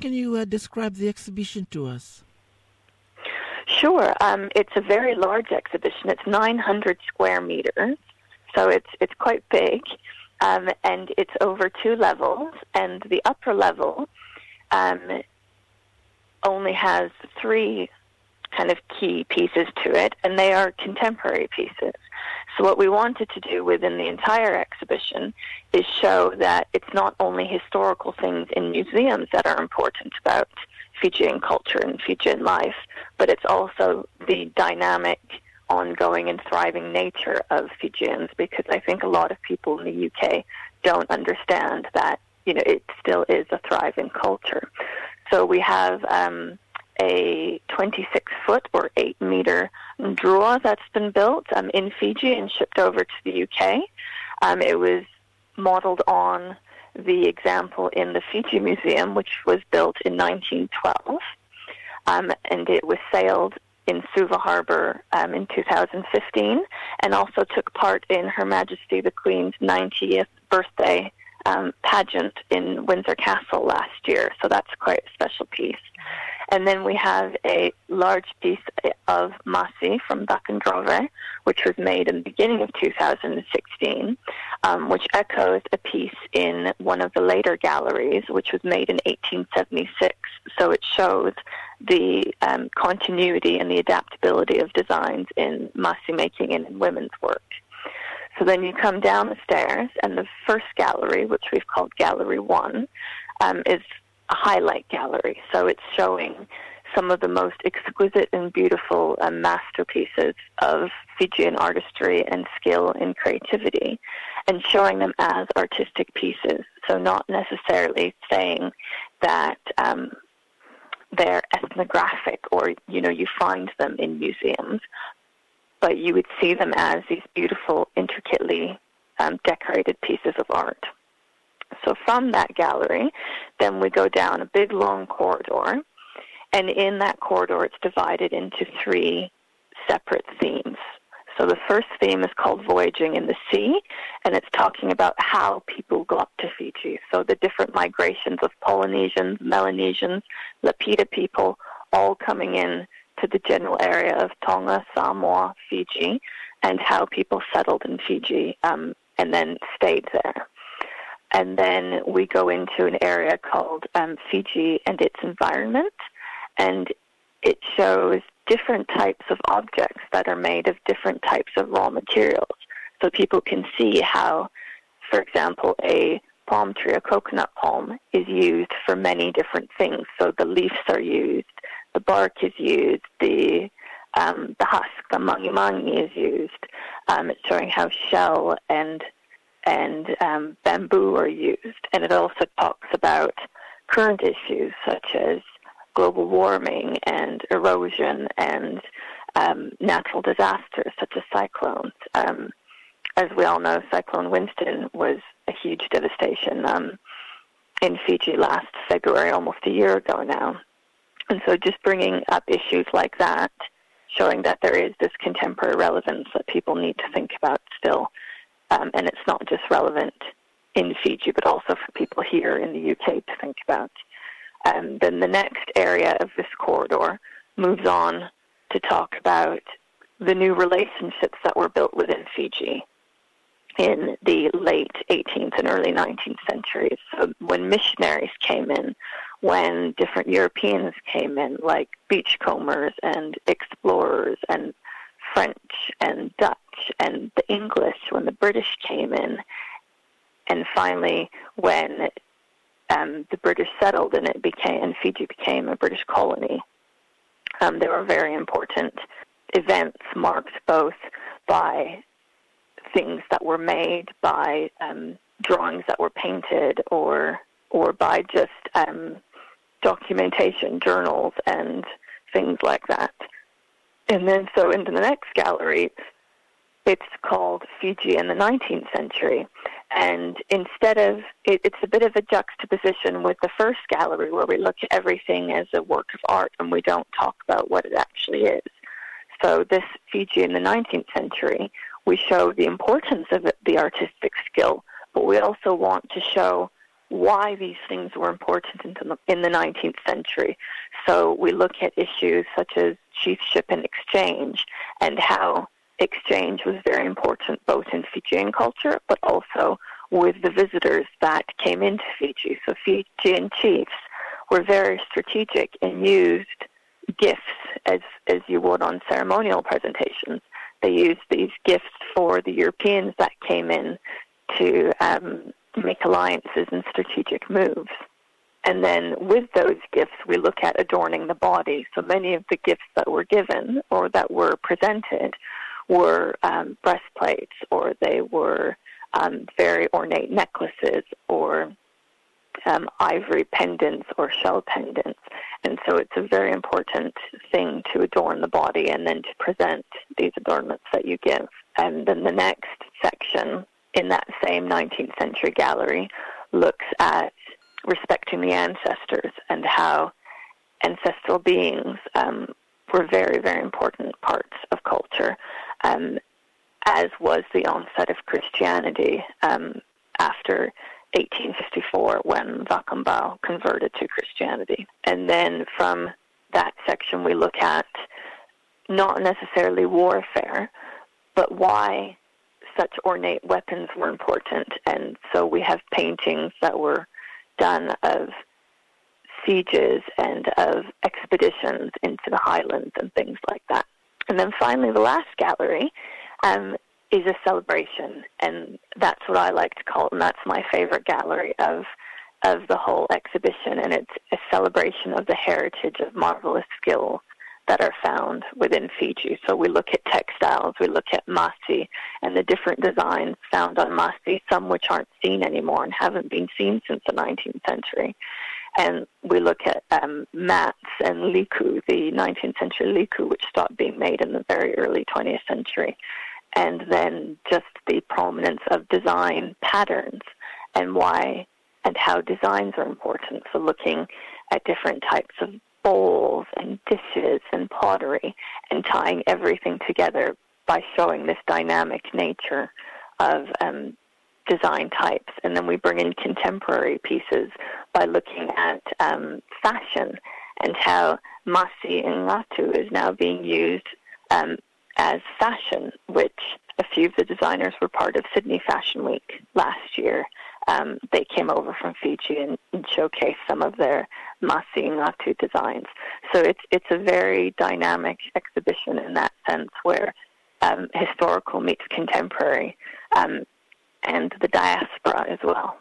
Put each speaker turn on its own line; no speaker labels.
Can you uh, describe the exhibition to us?
Sure. Um, it's a very large exhibition. It's 900 square meters, so it's it's quite big, um, and it's over two levels. And the upper level um, only has three kind of key pieces to it, and they are contemporary pieces. So, what we wanted to do within the entire exhibition is show that it's not only historical things in museums that are important about Fijian culture and Fijian life, but it's also the dynamic, ongoing, and thriving nature of Fijians because I think a lot of people in the UK don't understand that, you know, it still is a thriving culture. So we have um, a 26 foot or 8 meter drua that's been built um, in Fiji and shipped over to the UK. Um, it was modeled on the example in the Fiji Museum, which was built in 1912, um, and it was sailed in Suva Harbor um, in 2015, and also took part in Her Majesty the Queen's 90th birthday um, pageant in Windsor Castle last year. So that's quite a special piece. And then we have a large piece of Masi from Cakaudrove, which was made in the beginning of 2016, um, which echoes a piece in one of the later galleries, which was made in 1876. So it shows the um, continuity and the adaptability of designs in Masi making and in women's work. So then you come down the stairs, and the first gallery, which we've called Gallery One, um, is highlight gallery. So it's showing some of the most exquisite and beautiful um, masterpieces of Fijian artistry and skill and creativity, and showing them as artistic pieces. So not necessarily saying that um, they're ethnographic or you know you find them in museums, but you would see them as these beautiful, intricately um, decorated pieces of art. So from that gallery, then we go down a big long corridor, and in that corridor it's divided into three separate themes. So the first theme is called Voyaging in the Sea, and it's talking about how people got to Fiji. So the different migrations of Polynesians, Melanesians, Lapita people, all coming in to the general area of Tonga, Samoa, Fiji, and how people settled in Fiji um, and then stayed there. And then we go into an area called um, Fiji and its environment, and it shows different types of objects that are made of different types of raw materials. So people can see how, for example, a palm tree, a coconut palm, is used for many different things. So the leaves are used, the bark is used, the um, the husk, the magimagi is used. Um, it's showing how shell and and um, bamboo are used. And it also talks about current issues such as global warming and erosion and um, natural disasters such as cyclones. Um, as we all know, Cyclone Winston was a huge devastation um, in Fiji last February, almost a year ago now. And so just bringing up issues like that, showing that there is this contemporary relevance that people need to think about still um, and it's not just relevant in Fiji, but also for people here in the UK to think about. Um, then the next area of this corridor moves on to talk about the new relationships that were built within Fiji in the late 18th and early 19th centuries. So when missionaries came in, when different Europeans came in, like beachcombers and explorers and French and Dutch and the English when the British came in, and finally when um, the British settled and it became and Fiji became a British colony. Um, there were very important events marked both by things that were made, by um, drawings that were painted, or or by just um, documentation, journals, and things like that. And then so into the next gallery, it's called Fiji in the 19th century. And instead of, it, it's a bit of a juxtaposition with the first gallery where we look at everything as a work of art and we don't talk about what it actually is. So this Fiji in the 19th century, we show the importance of the artistic skill, but we also want to show why these things were important in the, in the 19th century. So we look at issues such as chiefship and exchange and how exchange was very important both in Fijian culture but also with the visitors that came into Fiji. So Fijian chiefs were very strategic and used gifts as as you would on ceremonial presentations. They used these gifts for the Europeans that came in to um, make alliances and strategic moves. And then with those gifts, we look at adorning the body. So many of the gifts that were given or that were presented were um, breastplates or they were um, very ornate necklaces or um, ivory pendants or shell pendants. And so it's a very important thing to adorn the body and then to present these adornments that you give. And then the next section in that same 19th century gallery looks at respecting the ancestors and how ancestral beings um, were very, very important parts of culture, um, as was the onset of Christianity um, after 1854 when Cakobau converted to Christianity. And then from that section, we look at not necessarily warfare, but why such ornate weapons were important. And so we have paintings that were done of sieges and of expeditions into the highlands and things like that. And then finally, the last gallery um, is a celebration, and that's what I like to call it, and that's my favorite gallery of of the whole exhibition, and it's a celebration of the heritage of marvelous skill that are found within Fiji. So we look at textiles, we look at masi, and the different designs found on masi, some which aren't seen anymore and haven't been seen since the 19th century. And we look at um, mats and liku, the 19th century liku, which stopped being made in the very early 20th century and then just the prominence of design patterns and why and how designs are important. So looking at different types of bowls and dishes and pottery and tying everything together by showing this dynamic nature of um, design types. And then we bring in contemporary pieces by looking at um, fashion and how masi and ngatu is now being used um, as fashion, which a few of the designers were part of Sydney Fashion Week last year. Um, they came over from Fiji and, and showcased some of their Masi Ngatu designs. So it's it's a very dynamic exhibition in that sense, where um, historical meets contemporary, um, and the diaspora as well.